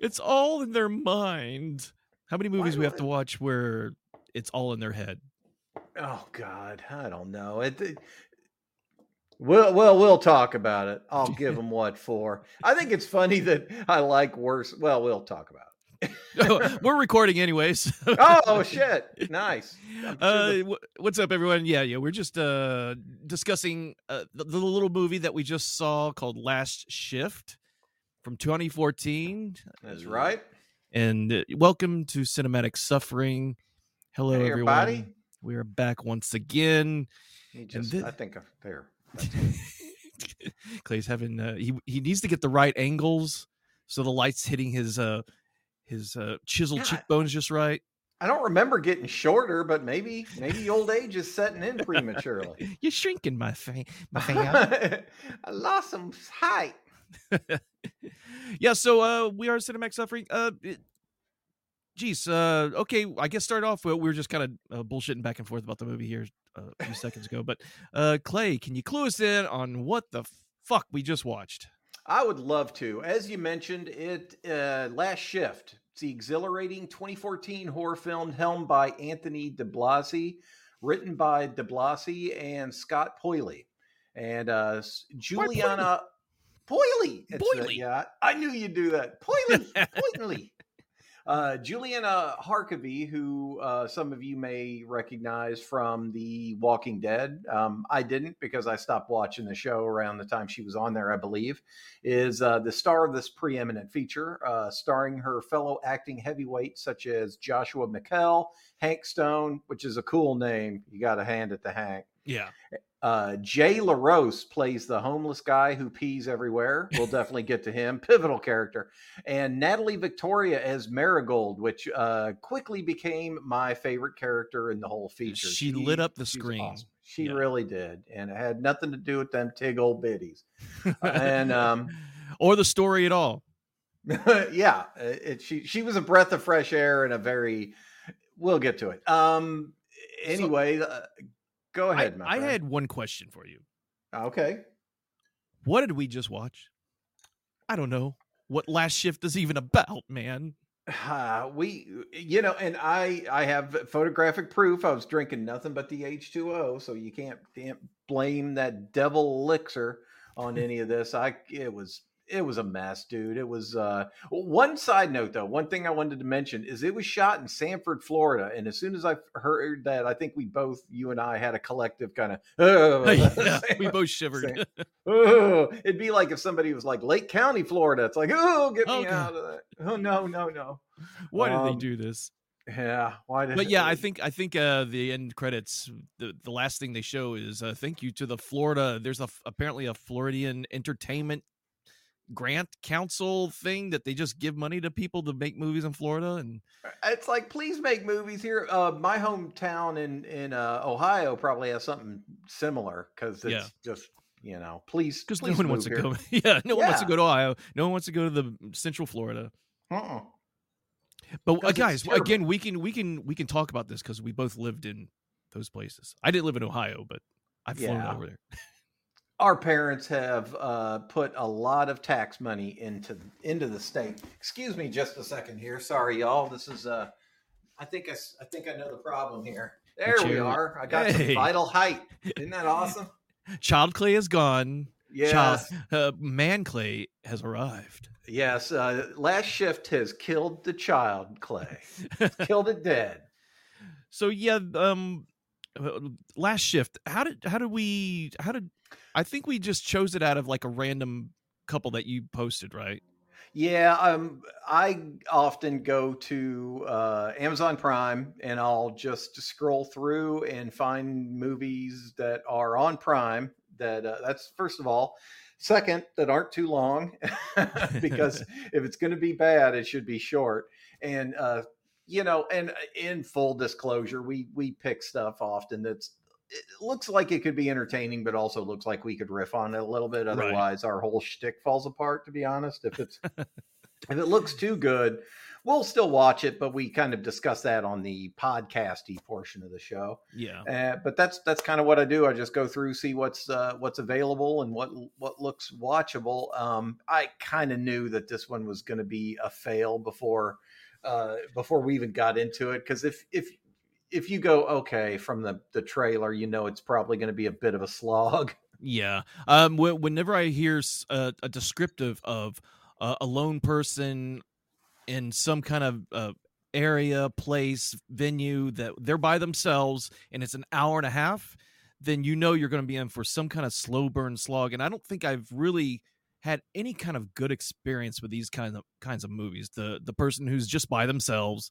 It's all in their mind. How many movies we have to watch where it's all in their head? Oh God, I don't know. It, it- Well, well, we'll talk about it. I'll give them what for. I think it's funny that I like worse. Well, we'll talk about We're recording anyways. it. Oh shit! Nice. Sure Uh, the- what's up, everyone? Yeah, yeah, we're just uh discussing uh, the, the little movie that we just saw called Last Shift from 2014. That's right. And uh, welcome to Cinematic Suffering. Hello, Hey, everyone. everybody. We are back once again. He just, thi- I think, uh, there. Clay's having uh, he he needs to get the right angles so the light's hitting his uh his uh chiseled cheekbones just right. I don't remember getting shorter, but maybe, maybe old age is setting in prematurely. You're shrinking my fa- my fan. I lost some height. yeah, so uh we are Cinematic Suffering. Uh it, geez, uh okay, I guess start off with we were just kind of uh, bullshitting back and forth about the movie here uh, a few seconds ago, but uh Clay, can you clue us in on what the fuck we just watched? I would love to. As you mentioned, it uh, last shift. It's the exhilarating 2014 horror film helmed by Anthony DeBlasi, written by DeBlasi and Scott Poiley, and uh, Juliana It's, uh, yeah, I knew you'd do that. Poiley, Poiley. Uh, Juliana Harkavy, who uh, some of you may recognize from The Walking Dead. Um, I didn't because I stopped watching the show around the time she was on there, I believe, is uh, the star of this preeminent feature, uh, starring her fellow acting heavyweights such as Joshua Mikel, Hank Stone, which is a cool name. You got to hand it to Hank. Yeah. Uh, Jay LaRose plays the homeless guy who pees everywhere. We'll definitely get to him. Pivotal character. And Natalie Victoria as Marigold, which uh, quickly became my favorite character in the whole feature. She lit up the screen. She Yeah. really did. And it had nothing to do with them tig old biddies. and um, or the story at all. yeah, it, she she was a breath of fresh air and a very. We'll get to it. Um. Anyway, uh, go I, ahead. I friend. had one question for you. okay. What did we just watch? I don't know what Last Shift is even about, man. Uh, we, you know, and I, I have photographic proof. I was drinking nothing but the H two O, so you can't, can't blame that devil elixir on any of this. I, it was, it was a mess, dude. It was. uh One side note, though, one thing I wanted to mention is it was shot in Sanford, Florida, and as soon as I heard that, I think we both, you and I, had a collective kind of. Oh, yeah, we both shivered. oh, it'd be like if somebody was like Lake County, Florida. It's like, oh, get me Okay. out of that. Oh no, no, no. Why did Um, they do this? Yeah. Why did? But yeah, I think I think uh, the end credits, the, the last thing they show is uh, thank you to the Florida. There's a apparently a Floridian entertainment grant council thing that they just give money to people to make movies in Florida, and it's like, please make movies here. Uh, my hometown in in uh, Ohio probably has something similar because it's Yeah. just you know, please, because no one wants to go. Yeah, no one wants to go to Ohio. No one wants to go to the Central Florida. here. Uh-uh. But uh, guys, again, we can we can we can talk about this because we both lived in those places. I didn't live in Ohio, but I've flown Yeah. over there. Our parents have uh, put a lot of tax money into into the state. Excuse me, just a second here. Sorry, y'all. This is uh, I think I, I think I know the problem here. There we are. I got Hey. some vital height. Isn't that awesome? Child Clay is gone. Yes. Child, uh, man Clay has arrived. Yes, uh, last shift has killed the child, Clay. killed it dead. So yeah, um, uh, last shift. How did how did we how did I think we just chose it out of like a random couple that you posted, right? Yeah, um, I often go to uh, Amazon Prime and I'll just scroll through and find movies that are on Prime. That uh, that's first of all. Second, that aren't too long, because if it's going to be bad, it should be short. And uh, you know, and in full disclosure, we we pick stuff often that's looks like it could be entertaining, but also looks like we could riff on it a little bit. Right. Otherwise, our whole shtick falls apart. To be honest, if it's if it looks too good, we'll still watch it, but we kind of discuss that on the podcasty portion of the show. Yeah. Uh, but that's that's kind of what I do. I just go through, see what's uh, what's available and what what looks watchable. Um, I kind of knew that this one was going to be a fail before uh, before we even got into it because if if if you go okay from the the trailer, you know it's probably going to be a bit of a slog. Yeah. Um. Whenever I hear a, a descriptive of uh, a lone person in some kind of uh, area, place, venue that they're by themselves and it's an hour and a half, then you know you're going to be in for some kind of slow burn slog. And I don't think I've really had any kind of good experience with these kind of kinds of movies. The the person who's just by themselves,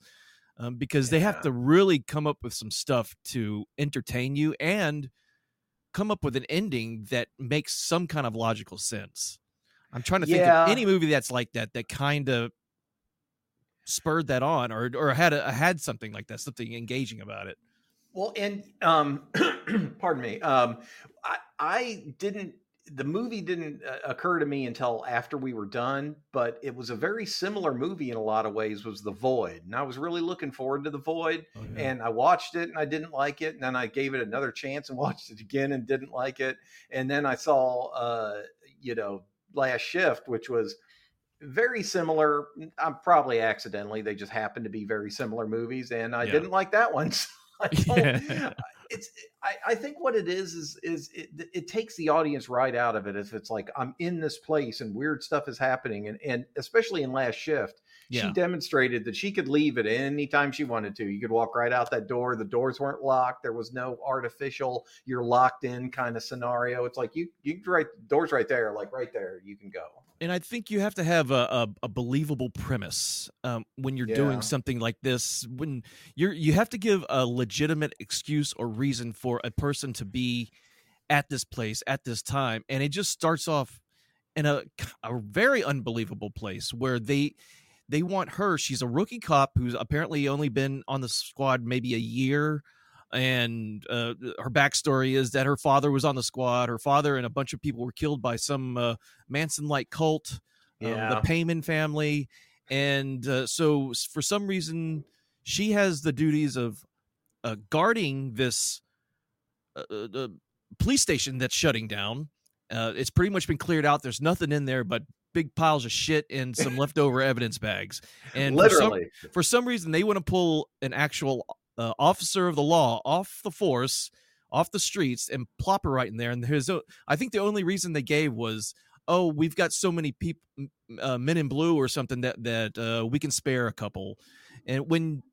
um, because yeah. they have to really come up with some stuff to entertain you and come up with an ending that makes some kind of logical sense. I'm trying to think yeah. of any movie that's like that that kind of spurred that on or or had a, had something like that, something engaging about it. Well, and um, pardon me, um, I, I didn't the movie didn't uh, occur to me until after we were done, but it was a very similar movie in a lot of ways. Was The Void, and I was really looking forward to The Void, oh, yeah. and I watched it and I didn't like it, and then I gave it another chance and watched it again and didn't like it, and then I saw, uh, you know, Last Shift, which was very similar. I'm probably accidentally; they just happened to be very similar movies, and I yeah. didn't like that one. So yeah it's I, I, think what it is is is it, it takes the audience right out of it if it's like I'm in this place and weird stuff is happening and and especially in last shift yeah. she demonstrated that she could leave at any time she wanted to. You could walk right out that door. The doors weren't locked. There was no artificial you're locked in kind of scenario. It's like you you right doors right there, like right there, you can go. And I think you have to have a, a, a believable premise um, when you're yeah. doing something like this. When you're you have to give a legitimate excuse or reason for a person to be at this place at this time, and it just starts off in a a very unbelievable place where they they want her. She's a rookie cop who's apparently only been on the squad maybe a year. And uh, her backstory is that her father was on the squad. Her father and a bunch of people were killed by some uh, Manson like cult, yeah. um, the Paimon family. And uh, so, for some reason, she has the duties of uh, guarding this uh, uh, police station that's shutting down. it's pretty much been cleared out. There's nothing in there but big piles of shit in some leftover evidence bags. And literally, for some, for some, reason, they want to pull an actual uh, officer of the law off the force, off the streets, and plop her right in there. And there's, a, I think, the only reason they gave was, oh, we've got so many people, uh, men in blue or something that that uh, we can spare a couple. And when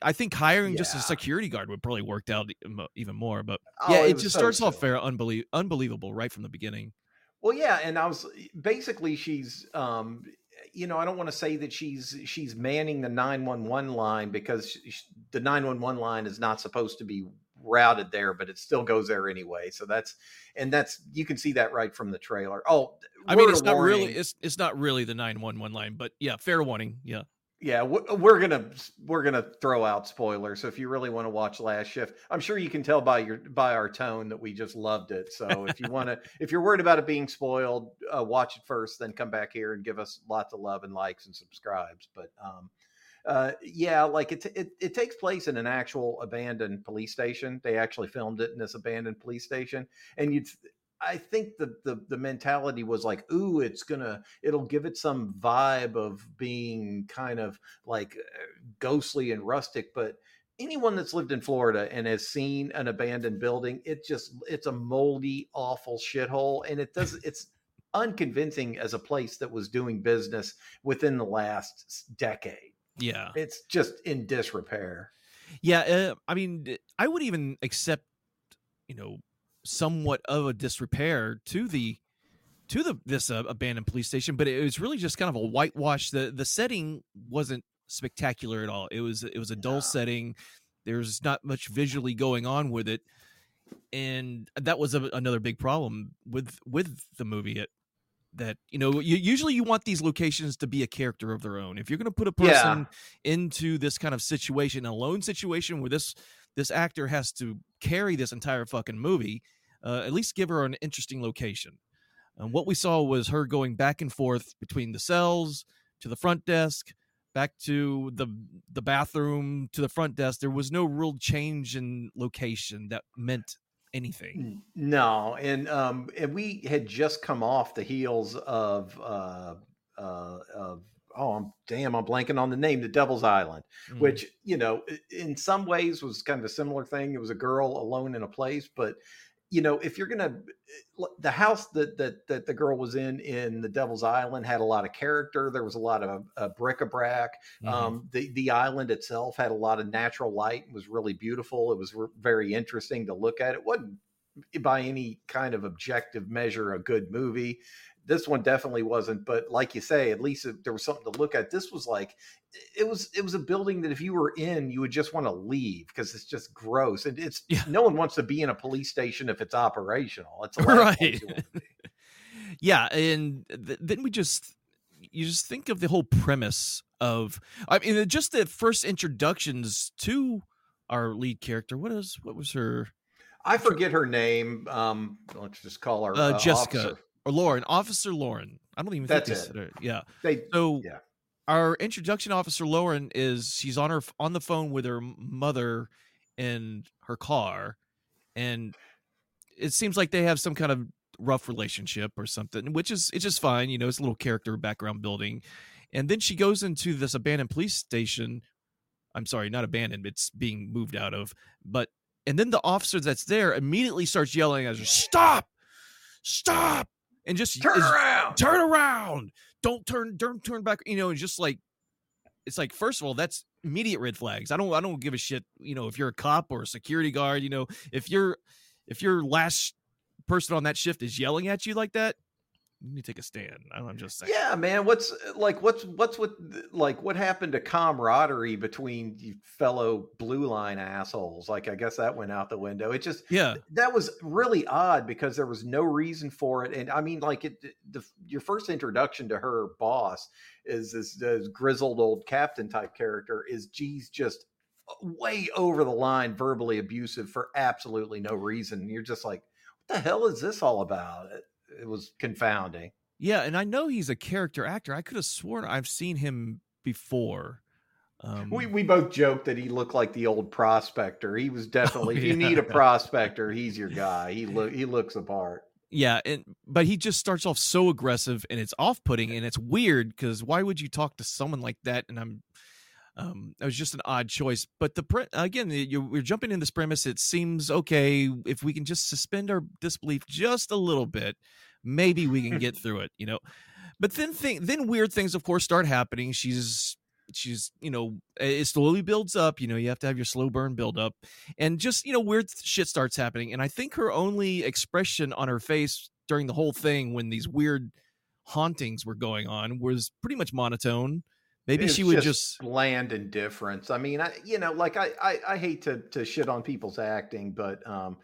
I think hiring yeah. just a security guard would probably worked out even more. But oh, yeah, it, it just starts so. off fair unbelie- unbelievable right from the beginning. Well, yeah, and I was basically she's um you know, I don't want to say that she's she's manning the 911 line because she, the 911 line is not supposed to be routed there, but it still goes there anyway. So that's and that's you can see that right from the trailer. Oh, I mean, it's not warning. really it's it's not really the 911 line, but yeah, fair warning. Yeah yeah we're gonna we're gonna throw out spoilers so if you really want to watch last shift i'm sure you can tell by your by our tone that we just loved it. So if you want to if you're worried about it being spoiled uh, watch it first then come back here and give us lots of love and likes and subscribes. But um uh yeah like it, it it takes place in an actual abandoned police station. They actually filmed it in this abandoned police station and you'd I think the, the the mentality was like, ooh, it's gonna, it'll give it some vibe of being kind of like ghostly and rustic. But anyone that's lived in Florida and has seen an abandoned building, it just, it's a moldy, awful shithole, and it does, it's unconvincing as a place that was doing business within the last decade. Yeah, it's just in disrepair. Yeah, uh, I mean, I would even accept, you know somewhat of a disrepair to the to the this uh, abandoned police station, but it was really just kind of a whitewash. the The setting wasn't spectacular at all. It was it was a dull setting. There's not much visually going on with it, and that was a, another big problem with with the movie. It that you know you, usually you want these locations to be a character of their own. If you're going to put a person yeah. into this kind of situation, a lone situation where this this actor has to carry this entire fucking movie, uh, at least give her an interesting location. And what we saw was her going back and forth between the cells to the front desk, back to the the bathroom to the front desk. There was no real change in location that meant anything. No, and um, and we had just come off the heels of uh, uh, of oh, I'm damn, I'm blanking on the name, the Devil's Island, mm. which you know, in some ways was kind of a similar thing. It was a girl alone in a place, but you know, if you're gonna, the house that that that the girl was in in the Devil's Island had a lot of character. There was a lot of uh, bric-a-brac. Mm-hmm. Um, the the island itself had a lot of natural light. It was really beautiful. It was re- very interesting to look at. It wasn't by any kind of objective measure a good movie this one definitely wasn't but like you say at least there was something to look at this was like it was it was a building that if you were in you would just want to leave because it's just gross and it's yeah. no one wants to be in a police station if it's operational it's right yeah and th- then we just you just think of the whole premise of i mean just the first introductions to our lead character what is what was her I forget her name. Um, let's just call her uh, uh, Jessica. Officer or Loren, Officer Loren. I don't even That's think it. Yeah. They, so yeah. Our introduction officer Loren is she's on her on the phone with her mother in her car, and it seems like they have some kind of rough relationship or something, which is it's just fine. You know, it's a little character background building, and then she goes into this abandoned police station. I'm sorry, not abandoned. It's being moved out of, but and then the officer that's there immediately starts yelling at her, "Stop! Stop!" And just turn is, around, turn around, don't turn, don't turn back. You know, and just like it's like first of all, that's immediate red flags. I don't, I don't give a shit. You know, if you're a cop or a security guard, you know, if you're if your last person on that shift is yelling at you like that, you need to take a stand. I'm just saying. Yeah, man. What's uh, like? What's what's with like? What happened to camaraderie between you fellow blue line assholes? Like, I guess that went out the window. It just yeah. That was really odd because there was no reason for it. And I mean, like, it the your first introduction to her boss is this, this grizzled old captain type character. Is geez, just uh, way over the line, verbally abusive for absolutely no reason. You're just like, what the hell is this all about? It was confounding. Yeah, and I know he's a character actor. I could have sworn I've seen him before. Um, we we both joked that he looked like the old prospector. He was oh, definitely. Oh, yeah. If you need a prospector, he's your guy. He look he looks apart. Yeah, and but he just starts off so aggressive, and it's off putting, and it's weird because why would you talk to someone like that? And I'm, um, it was just an odd choice. But the pre- again, you, we're jumping in this premise. It seems okay if we can just suspend our disbelief just a little bit maybe we can get through it, you know. But then thing then weird things of course start happening. She's she's you know it slowly builds up you know you have to have your slow burn build up and just you know weird shit starts happening and i think her only expression on her face during the whole thing when these weird hauntings were going on was pretty much monotone maybe she would just, just bland indifference i mean i you know like I, I i hate to to shit on people's acting but um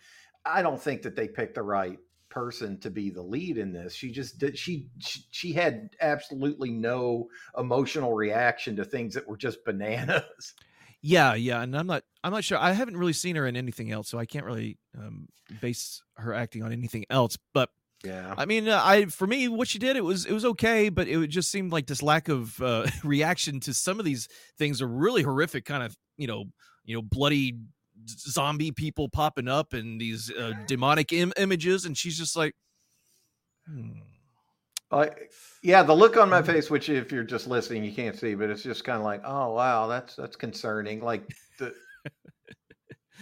i don't think that they picked the right person to be the lead in this. She just did she she had absolutely no emotional reaction to things that were just bananas. Yeah, yeah, and I'm not I'm not sure. I haven't really seen her in anything else, so I can't really um, base her acting on anything else. But yeah, I mean, uh, I for me, what she did it was it was okay, but it just seemed like this lack of uh, reaction to some of these things are really horrific, kind of you know you know bloody zombie people popping up and these uh, demonic Im- images, and she's just like, hmm. Uh, yeah, the look on my face, which if you're just listening, you can't see, but it's just kind of like, oh wow, that's that's concerning. Like the.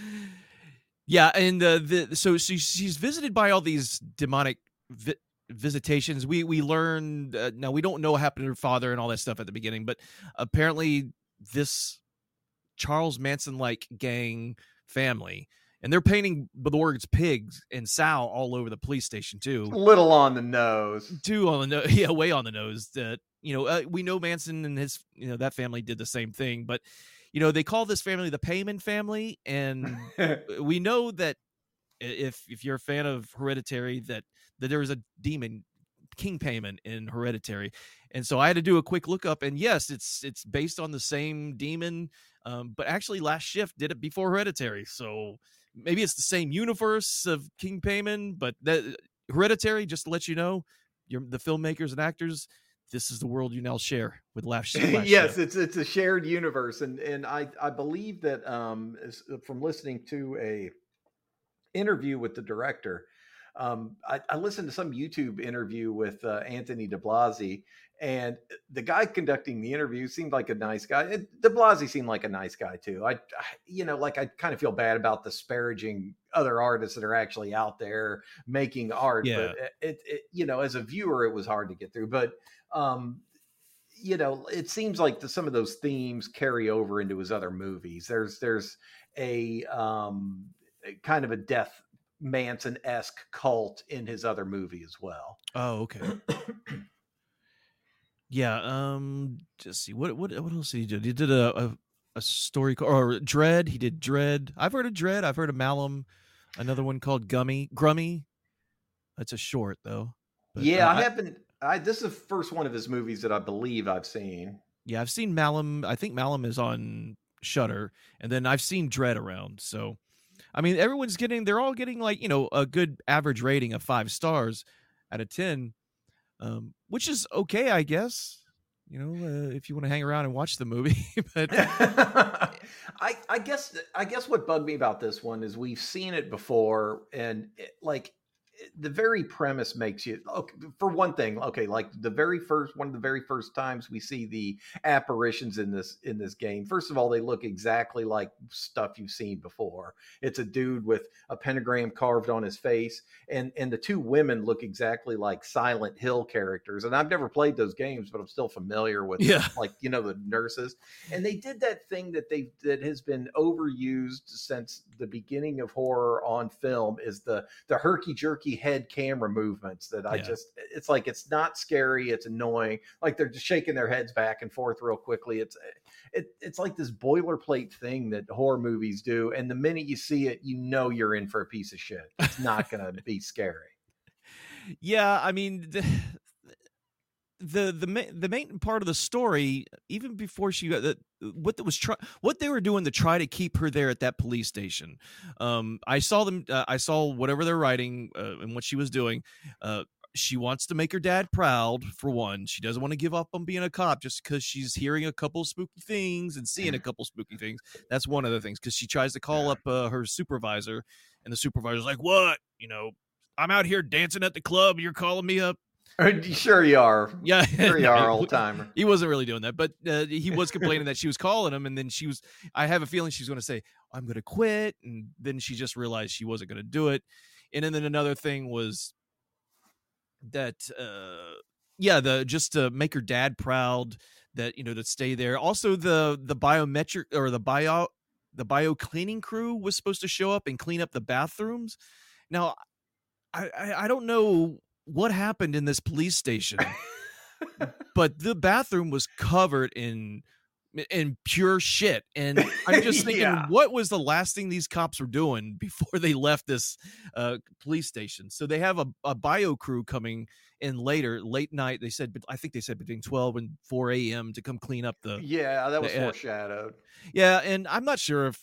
yeah, and uh, the so she, she's visited by all these demonic vi- visitations. We we learned uh, now we don't know what happened to her father and all that stuff at the beginning, but apparently this Charles Manson like gang family. And they're painting the words pigs and sow all over the police station too. Little on the nose. Too on the nose. Yeah, way on the nose. That you know, uh, we know Manson and his, you know, that family did the same thing. But you know, they call this family the Paimon family, and we know that if if you're a fan of Hereditary, that that there was a demon King Paimon in Hereditary, and so I had to do a quick look up, and yes, it's it's based on the same demon um, but actually, Last Shift did it before Hereditary, so maybe it's the same universe of King Paimon, but that Hereditary, just to let you know, you're the filmmakers and actors, this is the world you now share with Laugh. yes, it's it's a shared universe, and and I I believe that um from listening to a interview with the director um, I, I, listened to some YouTube interview with uh, Anthony DeBlasi, and the guy conducting the interview seemed like a nice guy. It, DeBlasi seemed like a nice guy too. I, I, you know, like I kind of feel bad about disparaging other artists that are actually out there making art. Yeah. But it, it, you know, as a viewer, it was hard to get through. But um, you know, it seems like the, some of those themes carry over into his other movies. There's there's a um, kind of a death Manson esque cult in his other movie as well. Oh, okay. yeah. Um. Just see what what what else did he do? He did a a, a story or Dread. He did Dread. I've heard of Dread. I've heard of Malum. Another one called Gummy Grummy. That's a short though. But, yeah, uh, I haven't. I this is the first one of his movies that I believe I've seen. Yeah, I've seen Malum. I think Malum is on Shudder, and then I've seen Dread around. So I mean, everyone's getting, they're all getting like, you know, a good average rating of five stars out of 10, um, which is okay, I guess. You know, uh, if you want to hang around and watch the movie, but I, I guess, I guess what bugged me about this one is we've seen it before, and it, like the very premise makes you okay, for one thing okay like the very first one of the very first times we see the apparitions in this in this game first of all they look exactly like stuff you've seen before. It's a dude with a pentagram carved on his face and and the two women look exactly like silent hill characters and i've never played those games but i'm still familiar with yeah. like you know the nurses and they did that thing that they that has been overused since the beginning of horror on film is the the herky jerky head camera movements that I yeah. just it's like it's not scary, it's annoying. Like they're just shaking their heads back and forth real quickly. It's eh, it, it's like this boilerplate thing that horror movies do and the minute you see it, you know you're in for a piece of shit. It's not going to be scary. Yeah, I mean the, the the main part of the story, even before she got the what was try, what they were doing to try to keep her there at that police station. Um, I saw them. Uh, I saw whatever they're writing uh, and what she was doing. Uh, she wants to make her dad proud for one. She doesn't want to give up on being a cop just because she's hearing a couple spooky things and seeing a couple spooky things. That's one of the things because she tries to call up uh, her supervisor, and the supervisor's like, "What? You know, I'm out here dancing at the club. You're calling me up sure you are. Yeah, sure you are, old timer. He wasn't really doing that, but uh, he was complaining that she was calling him, and then she was. I have a feeling she's going to say, "I'm going to quit," and then she just realized she wasn't going to do it. And then another thing was that, uh, yeah, the just to make her dad proud that you know to stay there. Also, the the biometric or the bio the bio cleaning crew was supposed to show up and clean up the bathrooms. Now, I, I, I don't know what happened in this police station? But the bathroom was covered in in pure shit and i'm just thinking yeah. what was the last thing these cops were doing before they left this uh, police station? So they have a, a bio crew coming in later late night they said but i think they said between 12 and 4 a.m to come clean up the yeah that was the, foreshadowed. yeah and i'm not sure if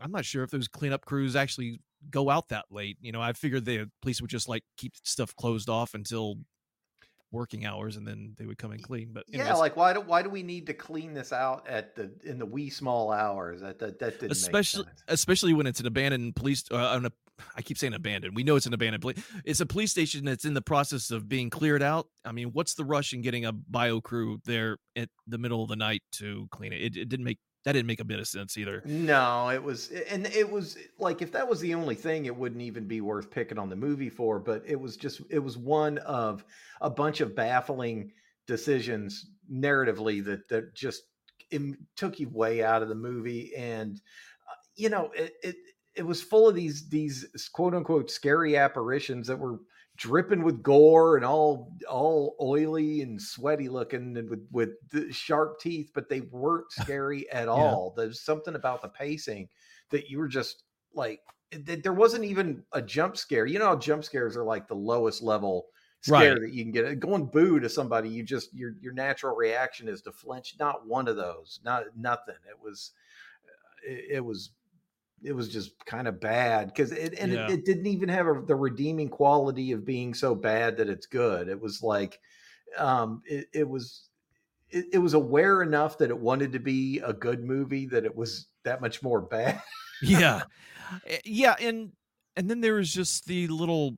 i'm not sure if those cleanup crews actually go out that late. You know, I figured the police would just like keep stuff closed off until working hours and then they would come and clean but anyways. yeah like why do why do we need to clean this out at the in the wee small hours that that, that didn't especially especially when it's an abandoned police uh, I keep saying abandoned we know it's an abandoned police it's a police station that's in the process of being cleared out i mean what's the rush in getting a bio crew there at the middle of the night to clean it it, it didn't make that didn't make a bit of sense either. No, it was, and it was like if that was the only thing, it wouldn't even be worth picking on the movie for. But it was just, it was one of a bunch of baffling decisions narratively that that just took you way out of the movie, and uh, you know, it, it it was full of these these quote unquote scary apparitions that were dripping with gore and all all oily and sweaty looking and with with sharp teeth but they weren't scary at all. Yeah. there's something about the pacing that you were just like there wasn't even a jump scare. You know jump scares are like the lowest level scare right. that you can get? Going boo to somebody you just your your natural reaction is to flinch. Not one of those. Not nothing. It was uh, it, it was it was just kind of bad because it and yeah. it, it, didn't even have a, the redeeming quality of being so bad that it's good. It was like um, it, it was it, it, was aware enough that it wanted to be a good movie that it was that much more bad. yeah, eh, yeah, and and then there was just the little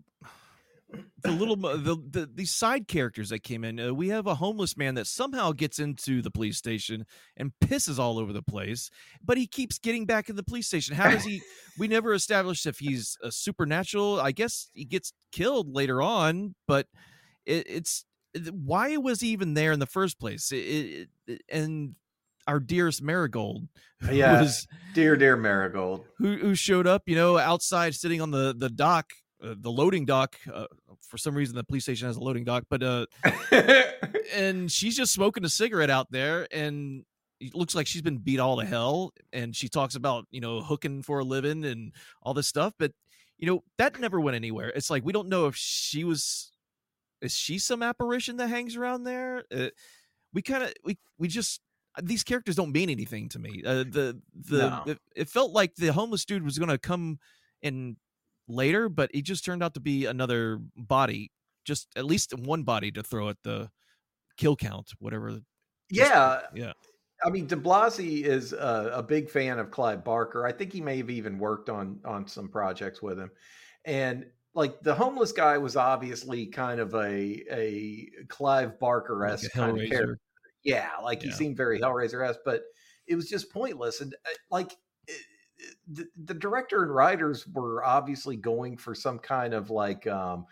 the little the, the these side characters that came in. Uh, we have a homeless man that somehow gets into the police station and pisses all over the place, but he keeps getting back in the police station. How does he? we never established if he's a supernatural. I guess he gets killed later on, but it, it's why was he even there in the first place? It, it, and our dearest Marigold, yeah, was, dear dear Marigold, who who showed up, you know, outside sitting on the the dock uh, the loading dock. Uh, for some reason, the police station has a loading dock, but uh, and she's just smoking a cigarette out there, and it looks like she's been beat all to hell. And she talks about you know hooking for a living and all this stuff, but you know that never went anywhere. It's like we don't know if she was is she some apparition that hangs around there. Uh, we kind of we we just these characters don't mean anything to me. Uh, the the no. it, it, felt like the homeless dude was going to come and later, but it just turned out to be another body, just at least one body to throw at the kill count, whatever. Yeah, yeah. I mean, De Blasi is a, a, big fan of Clive Barker. I think he may have even worked on on some projects with him, and like the homeless guy was obviously kind of a a Clive Barker esque like kind of character. Yeah, like yeah. he seemed very Hellraiser esque, but it was just pointless. And uh, like the, the, director and writers were obviously going for some kind of like um,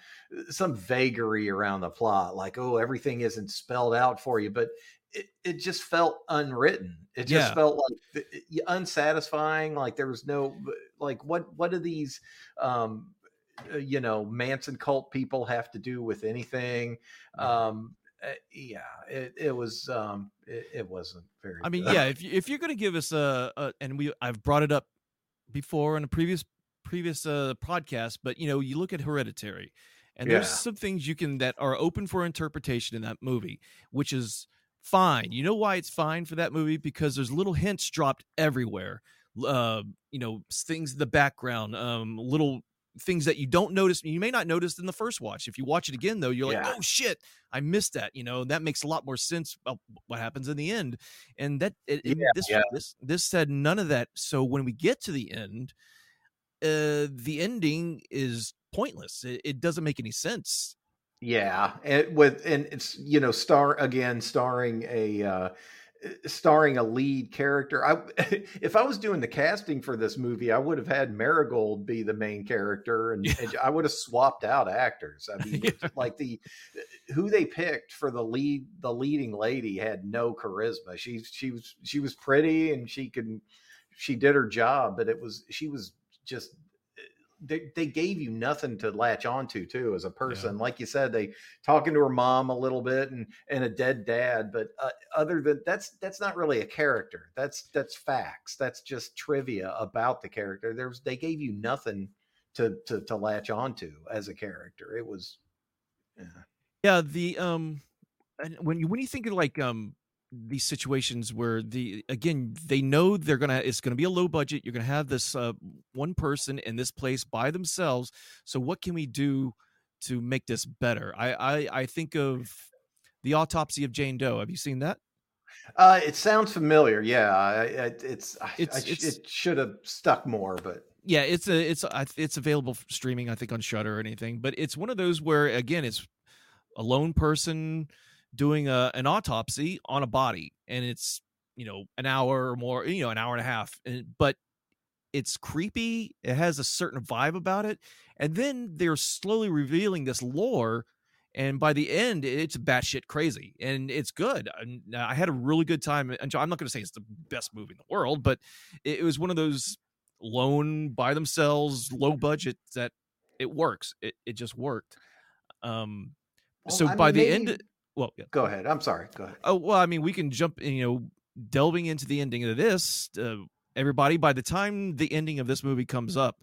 some vagary around the plot, like oh everything isn't spelled out for you, but it, it just felt unwritten. It just yeah. felt like unsatisfying. Like there was no like what what do these um, uh, you know Manson cult people have to do with anything? Um, uh, yeah, it, it was um, it, it, wasn't very. I mean, good. yeah, if you, if you're going to give us a, a, and we I've brought it up before in a previous previous uh, podcast, but you know, you look at Hereditary, and yeah. there's some things you can that are open for interpretation in that movie, which is fine. You know why it's fine for that movie because there's little hints dropped everywhere. Uh, you know, things in the background, um, little things that you don't notice you may not notice in the first watch if you watch it again though you're yeah. like oh shit i missed that you know that makes a lot more sense about what happens in the end and that it, yeah, this, yeah. this this said none of that so when we get to the end uh the ending is pointless it, it doesn't make any sense yeah and with and it's you know star again starring a uh Eh, starring a lead character. I if I was doing the casting for this movie, I would have had Marigold be the main character, and, yeah. and I would have swapped out actors. I mean, yeah. like the eh, who they picked for the lead, the leading lady had no charisma. She she was she was pretty and she could she did her job, but it was she was just they, they gave you nothing to latch onto too as a person. Yeah. like you said they talking to her mom a little bit and and a dead dad but uh, other than that's that's not really a character. That's that's facts. That's just trivia about the character. There's they gave you nothing to to to latch onto as a character. It was yeah, yeah the um when you when you think of like um these situations where the again they know they're gonna it's gonna be a low budget you're gonna have this uh, one person in this place by themselves so what can we do to make this better? I i, I think of the autopsy of jane doe have you seen that? Uh, it sounds familiar yeah I, it's, it's, I, it's it should have stuck more but yeah it's a it's a, it's available streaming i think on Shudder or anything but it's one of those where again it's a lone person doing a, an autopsy on a body and it's you know an hour or more you know an hour and a half and, but it's creepy it has a certain vibe about it and then they're slowly revealing this lore and by the end it's batshit crazy and it's good i had a really good time and i'm not going to say it's the best movie in the world but it was one of those lone by themselves low budget that it works it, it just worked um well, so I by the maybe, end well, yeah. go ahead. I'm sorry. Go ahead. Oh well, I mean, we can jump. You know, delving into the ending of this. Uh, everybody, by the time the ending of this movie comes up,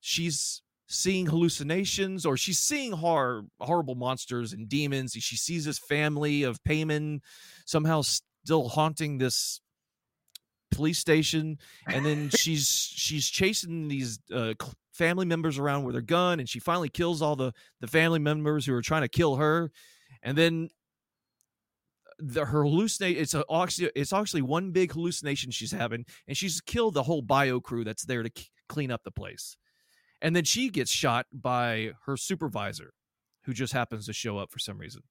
she's seeing hallucinations or she's seeing horror, horrible monsters and demons. She sees this family of Paimon somehow still haunting this police station, and then she's she's chasing these uh, family members around with her gun, and she finally kills all the the family members who are trying to kill her, and then the her hallucinate it's a, it's actually one big hallucination she's having and she's killed the whole bio crew that's there to clean up the place. And then she gets shot by her supervisor who just happens to show up for some reason.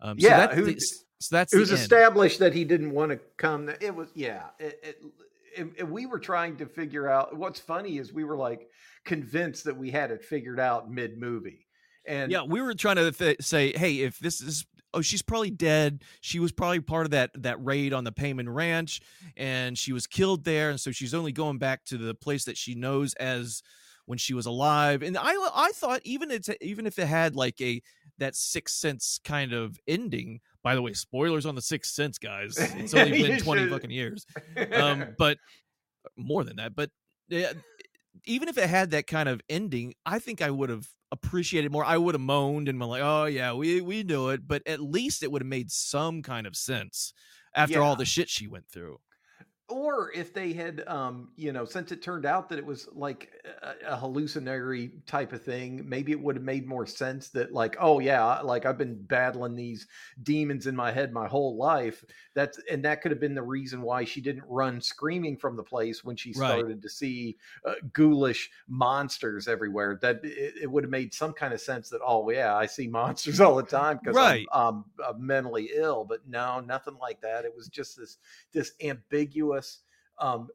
Um, so yeah that, who, so that's it was established that he didn't want to come it was yeah it, it, it, we were trying to figure out what's funny is we were like convinced that we had it figured out mid movie and yeah we were trying to th- say hey if this is oh she's probably dead. She was probably part of that that raid on the Paimon ranch and she was killed there and so she's only going back to the place that she knows as when she was alive and i i thought even it's even if it had like a that sixth sense kind of ending by the way spoilers on the sixth sense guys. It's only been 20 should. fucking years. Um but more than that but yeah, even if it had that kind of ending i think i would have appreciated more. I would have moaned and been like, "Oh yeah, we we knew it," but at least it would have made some kind of sense after yeah. all the shit she went through or if they had um you know since it turned out that it was like a, a, hallucinatory type of thing maybe it would have made more sense that like oh yeah like i've been battling these demons in my head my whole life that's and that could have been the reason why she didn't run screaming from the place when she started right. to see uh, ghoulish monsters everywhere that it, it, would have made some kind of sense that oh yeah i see monsters all the time because right. I'm, I'm mentally ill but no nothing like that it was just this this ambiguous um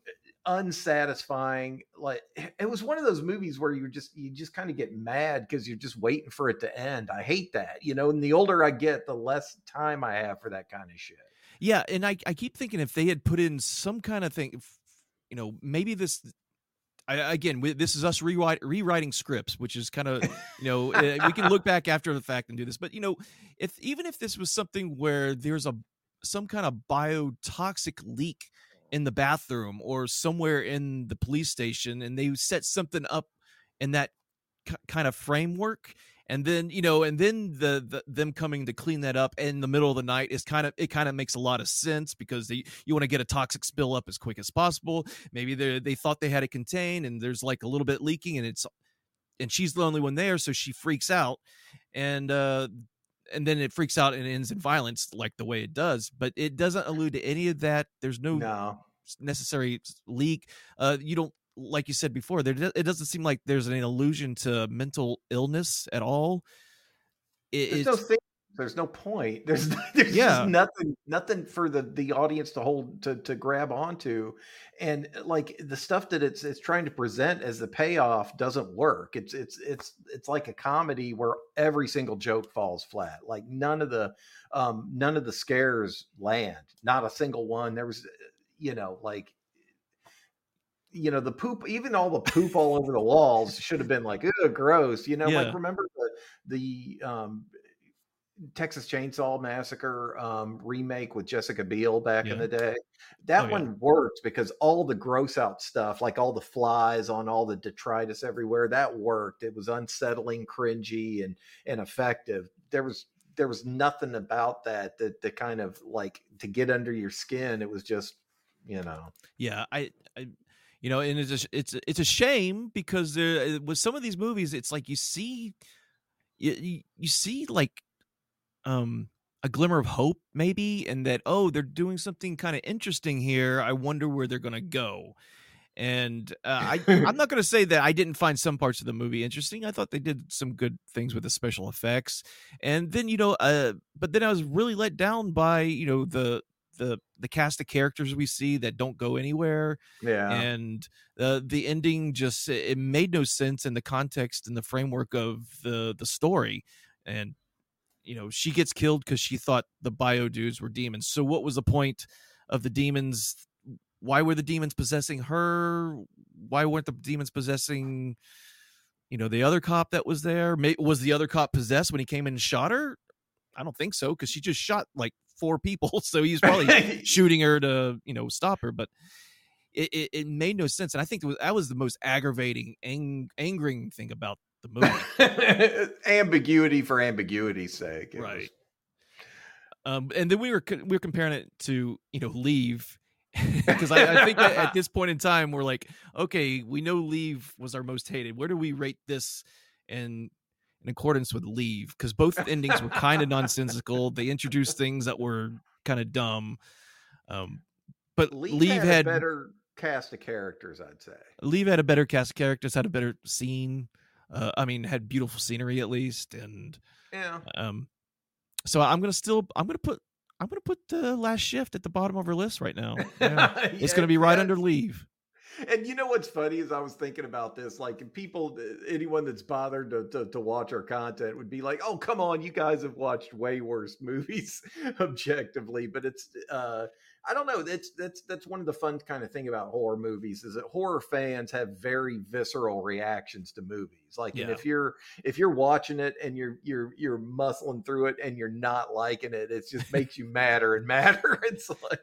unsatisfying like it was one of those movies where you just you just kind of get mad because you're just waiting for it to end i hate that you know and the older i get the less time i have for that kind of shit yeah and i, I keep thinking if they had put in some kind of thing you know maybe this I, again, we, this is us rewrite, rewriting scripts, which is kind of, you know, eh, we can look back after the fact and do this. But you know, if even if this was something where there's a some kind of biotoxic leak in the bathroom or somewhere in the police station and they set something up in that k- kind of framework and then you know and then the, the them coming to clean that up in the middle of the night is kind of it kind of makes a lot of sense because they you want to get a toxic spill up as quick as possible. Maybe they they thought they had it contained and there's like a little bit leaking and it's and she's the only one there so she freaks out and uh and then it freaks out and ends in violence like the way it does but it doesn't allude to any of that. There's no, no. necessary leak. Uh you don't like you said before there it doesn't seem like there's an allusion to mental illness at all. It, there's no thing there's no point. There's there's yeah. just nothing nothing for the the audience to hold to to grab onto, and like the stuff that it's it's trying to present as the payoff doesn't work. It's it's it's it's like a comedy where every single joke falls flat. Like none of the um none of the scares land. Not a single one. There was you know like you know the poop even all the poop all over the walls should have been like oh gross you know yeah. like remember the the um Texas Chainsaw Massacre um, remake with Jessica Biel back yeah. in the day. That oh, one yeah. worked because all the gross out stuff, like all the flies on all the detritus everywhere, that worked. It was unsettling, cringy, and and effective. There was there was nothing about that that to kind of like to get under your skin. It was just you know. Yeah, I, I you know, and it's a, it's it's a shame because there with some of these movies, it's like you see. You, you see like um a glimmer of hope maybe and that oh they're doing something kind of interesting here i wonder where they're going to go. And uh, I, i'm not going to say that i didn't find some parts of the movie interesting i thought they did some good things with the special effects and then you know uh, but then i was really let down by you know the the the cast of characters we see that don't go anywhere yeah. and uh, the ending just it made no sense in the context and the framework of the the story and you know she gets killed because she thought the bio dudes were demons. So what was the point of the demons? Why were the demons possessing her? Why weren't the demons possessing you know the other cop that was there? Was the other cop possessed when he came in and shot her? I don't think so because she just shot like four people. So he's probably shooting her to you know stop her but it, it, it, made no sense. And i think was, that was the most aggravating ang- angering thing about the movie. Ambiguity for ambiguity's sake, it right? Was... Um, and then we were we were comparing it to you know Leave because I, I, think that at this point in time we're like, okay, we know Leave was our most hated. Where do we rate this? And in accordance with Leave because both endings were kind of nonsensical. They introduced things that were kind of dumb. Um, but Leave, Leave had, had a better cast of characters, I'd say. Leave had a better cast of characters, had a better scene. Uh, I mean, had beautiful scenery at least, and Yeah. um, so I'm gonna still I'm gonna put I'm gonna put the last shift at the bottom of our list right now. Yeah. It's gonna be right under Leave. And you know what's funny is I was thinking about this, like people, anyone that's bothered to, to, to watch our content would be like, "Oh, come on, you guys have watched way worse movies, objectively." But it's, uh, I don't know. That's that's that's one of the fun kind of thing about horror movies is that horror fans have very visceral reactions to movies. Like, and if you're if you're watching it and you're you're you're muscling through it and you're not liking it, it just makes you madder and madder. It's like,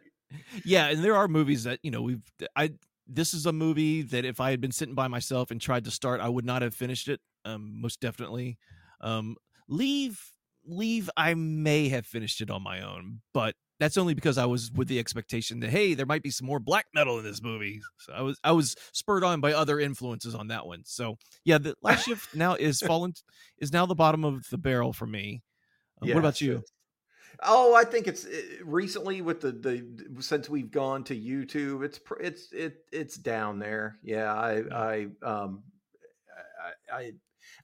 Yeah, and there are movies that you know we've I this is a movie that if I had been sitting by myself and tried to start, I would not have finished it. Um, most definitely. Um, leave, leave. I may have finished it on my own, but that's only because I was with the expectation that hey, there might be some more black metal in this movie. So I was I was spurred on by other influences on that one. So yeah, the last shift now is fallen is now the bottom of the barrel for me. Uh, what about you? Oh, I think it's uh, recently with the the since we've gone to YouTube, it's it's it it's down there. Yeah, I I um I I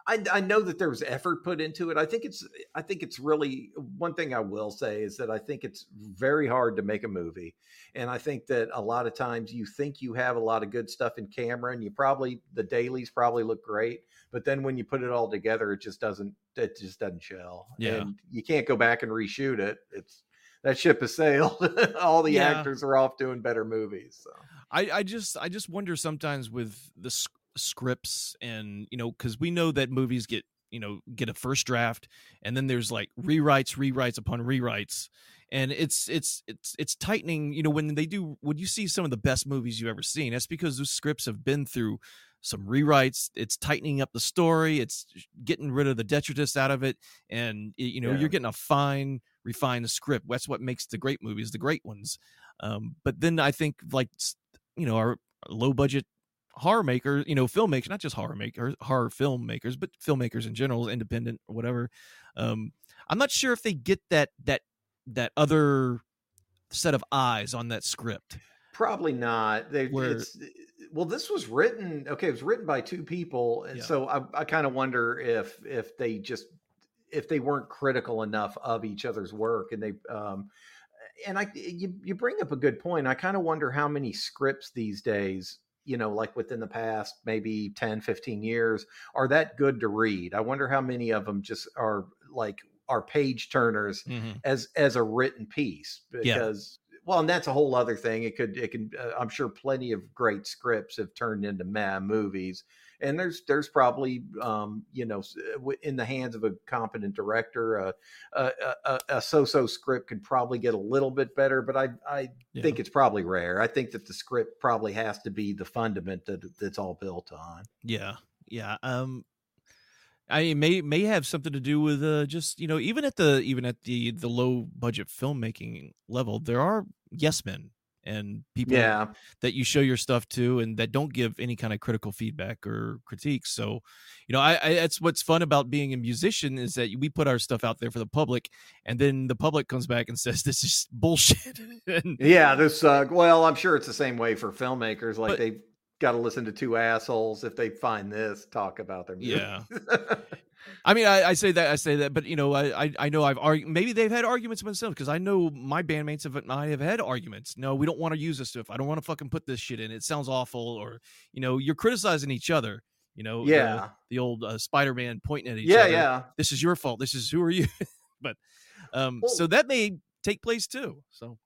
I, I know that there was effort put into it. I think it's I think it's really one thing I will say is that I think it's very hard to make a movie. And I think that a lot of times you think you have a lot of good stuff in camera and you probably the dailies probably look great, but then when you put it all together, it just doesn't it just doesn't gel. Yeah. And you can't go back and reshoot it. It's that ship has sailed. all the Yeah. actors are off doing better movies. So I, I just I just wonder sometimes with the scripts and you know because we know that movies get you know get a first draft and then there's like rewrites rewrites upon rewrites and it's it's it's it's tightening you know when they do when you see some of the best movies you've ever seen that's because those scripts have been through some rewrites it's tightening up the story it's getting rid of the detritus out of it and you know Yeah. you're getting a fine refined script that's what makes the great movies the great ones um, but then i think like you know our low budget horror makers you know filmmakers not just horror makers horror filmmakers but filmmakers in general independent or whatever um i'm not sure if they get that that that other set of eyes on that script Probably not. They, Where- it's well, this was written. Okay, it was written by two people, and Yeah. so I, I kind of wonder if if they just if they weren't critical enough of each other's work, and they um, and I you you bring up a good point. I kind of wonder how many scripts these days you know like within the past maybe 10 15 years are that good to read? I wonder how many of them just are like are page turners as as a written piece Yeah. because well and that's a whole other thing. It could it can uh, i'm sure plenty of great scripts have turned into meh movies and there's there's probably um you know uh, in the hands of a competent director uh, a, a, a, a so-so script could probably get a little bit better but i i Yeah. think it's probably rare i think that the script probably has to be the fundament that that's all built on Yeah, yeah. Um, I may may have something to do with uh, just you know even at the even at the the low budget filmmaking level, there are yes men and people yeah that you show your stuff to and that don't give any kind of critical feedback or critiques. So, you know, I, I that's what's fun about being a musician is that we put our stuff out there for the public, and then the public comes back and says this is bullshit. and, Yeah, this uh well, I'm sure it's the same way for filmmakers. Like But- they've got to listen to two assholes if they find this talk about their music. Yeah. I mean, I, I say that, I say that, but you know, I, I, I know I've argued. Maybe they've had arguments with themselves because I know my bandmates have and I have had arguments. No, we don't want to use this stuff. I don't want to fucking put this shit in. It sounds awful, or you know, you're criticizing each other. You know, the- yeah. the, old uh, Spider-Man pointing at each Yeah, other. yeah. This is your fault. This is who are you? but um, Well- so that may take place too. So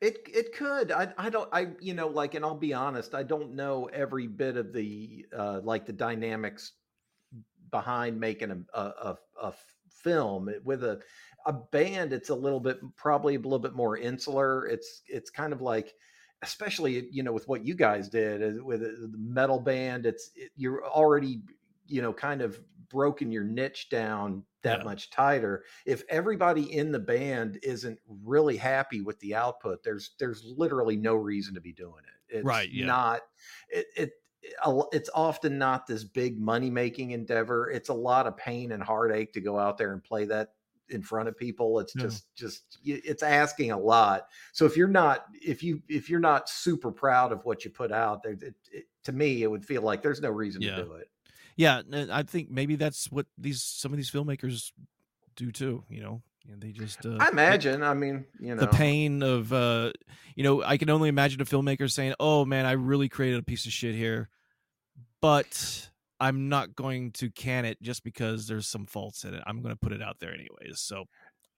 It it could. I I don't I you know like and I'll be honest, I don't know every bit of the uh like the dynamics behind making a a, a, a film with a a band it's a little bit probably a little bit more insular. It's it's kind of like especially you know with what you guys did with the metal band it's it, you're already you know kind of broken your niche down that Yeah. much tighter if everybody in the band isn't really happy with the output there's there's literally no reason to be doing it it's Right, yeah. not it, it it's often not this big money making endeavor. It's a lot of pain and heartache to go out there and play that in front of people it's yeah. just just it's asking a lot so if you're not if you if you're not super proud of what you put out there it, it, to me it would feel like there's no reason to do it yeah i think maybe that's what these some of these filmmakers do too you know and they just uh, i imagine i mean you know the pain of uh you know i can only imagine a filmmaker saying oh man i really created a piece of shit here but I'm not going to can it just because there's some faults in it. I'm going to put it out there anyways. So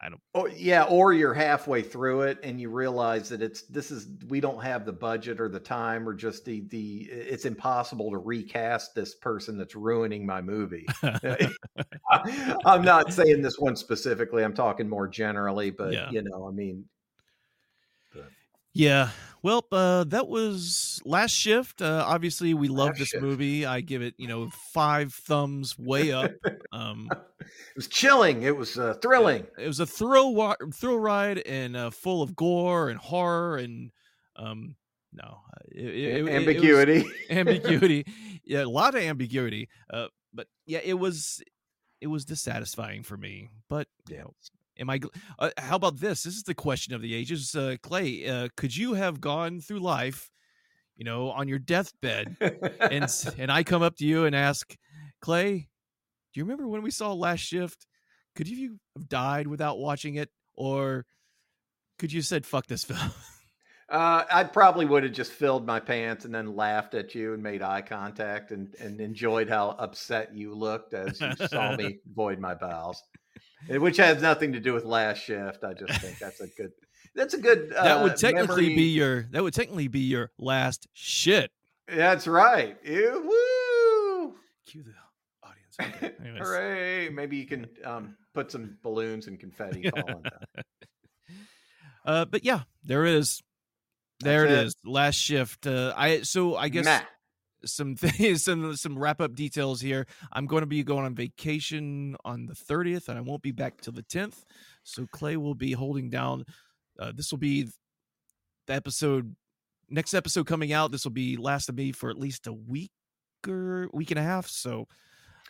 I don't. Oh yeah, or you're halfway through it and you realize that it's this is we don't have the budget or the time or just the the it's impossible to recast this person that's ruining my movie. I'm not saying this one specifically. I'm talking more generally, but yeah. you know, I mean, yeah. Well, uh, that was last shift. Uh, obviously, we love this shift. movie. I give it, you know, five thumbs way up. Um, it was chilling. It was uh, thrilling. It was a thrill thrill ride and uh, full of gore and horror and um, no uh, it, it, ambiguity. It ambiguity. Yeah, a lot of ambiguity. Uh, but yeah, it was it was dissatisfying for me. But you know, Am I? Uh, how about this? This is the question of the ages, uh, Clay. Uh, could you have gone through life, you know, on your deathbed, and and I come up to you and ask, Clay, do you remember when we saw Last Shift? Could you have died without watching it, or could you have said fuck this film? Uh, I probably would have just filled my pants and then laughed at you and made eye contact and, and enjoyed how upset you looked as you saw me void my bowels which has nothing to do with last shift. I just think that's a good. That's a good. Uh, that would technically memory. be your. That would technically be your last shit. That's right. Ew, woo! Cue the audience. Okay. Hooray! Maybe you can um, put some balloons and confetti uh, but yeah, there is. There That's it, it is. Last shift. Uh, I so I guess Matt some things, some some wrap up details here. I'm going to be going on vacation on the 30th, and I won't be back till the 10th. So Clay will be holding down. Uh, this will be the episode. Next episode coming out. This will be last of me for at least a week or week and a half. So,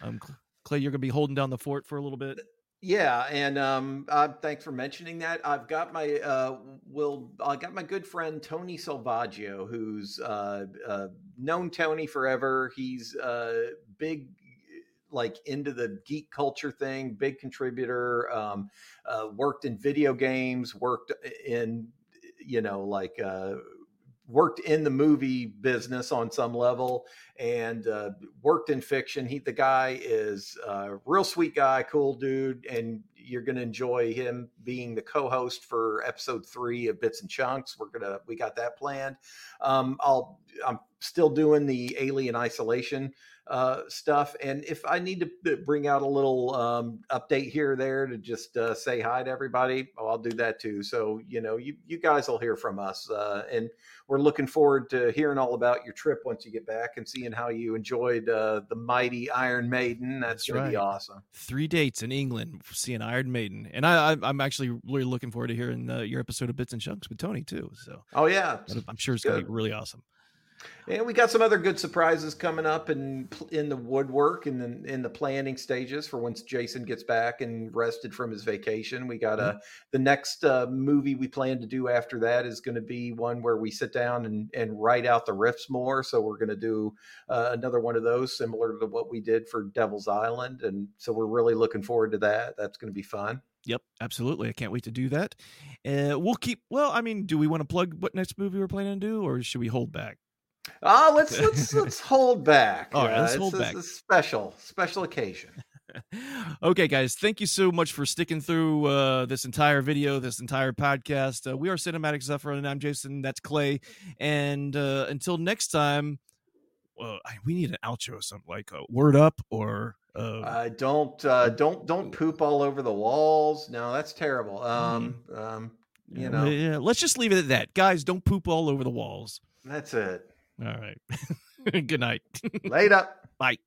um, Clay, you're going to be holding down the fort for a little bit. Yeah, and um, uh, thanks for mentioning that. I've got my uh, will. I got my good friend Tony Salvaggio, who's uh, uh, known Tony forever. He's uh, big, like into the geek culture thing. Big contributor. Um, uh, worked in video games. Worked in you know like uh, worked in the movie business on some level and uh, worked in fiction. He, the guy is a real sweet guy, cool dude, and you're going to enjoy him being the co-host for episode three of Bits and Chunks. We're gonna, we got that planned. Um, I'll, I'm still doing the Alien Isolation uh, stuff. And if I need to bring out a little um, update here or there to just uh, say hi to everybody, oh, I'll do that too. So you know, you you guys will hear from us, uh, and we're looking forward to hearing all about your trip once you get back and seeing how you enjoyed uh, the mighty Iron Maiden. That's, That's gonna right. be awesome. Three dates in England seeing Iron Maiden, and I, I am actually really looking forward to hearing uh, your episode of Bits and Chunks with Tony too. So oh yeah, I'm sure it's Good. gonna be really awesome. And we got some other good surprises coming up in in the woodwork and in, in the planning stages for once Jason gets back and rested from his vacation. We got a mm-hmm. the next uh, movie we plan to do after that is going to be one where we sit down and and write out the riffs more. So we're going to do uh, another one of those similar to what we did for Devil's Island, and so we're really looking forward to that. That's going to be fun. Yep, absolutely. I can't wait to do that. Uh, we'll keep. Well, I mean, do we want to plug what next movie we're planning to do, or should we hold back? Ah, uh, let's let's let's hold back. All right, let's uh, hold back. A special special occasion. okay, guys, thank you so much for sticking through uh, this entire video, this entire podcast. Uh, we are Cinematic Suffering, and I'm Jason. That's Clay. And uh, until next time, well, I, we need an outro, or something like a word up or. Uh, don't uh, don't don't poop all over the walls. No, that's terrible. Um, mm-hmm. um, you know, yeah, let's just leave it at that, guys. Don't poop all over the walls. That's it. All right. Good night. Later. Up. Bye.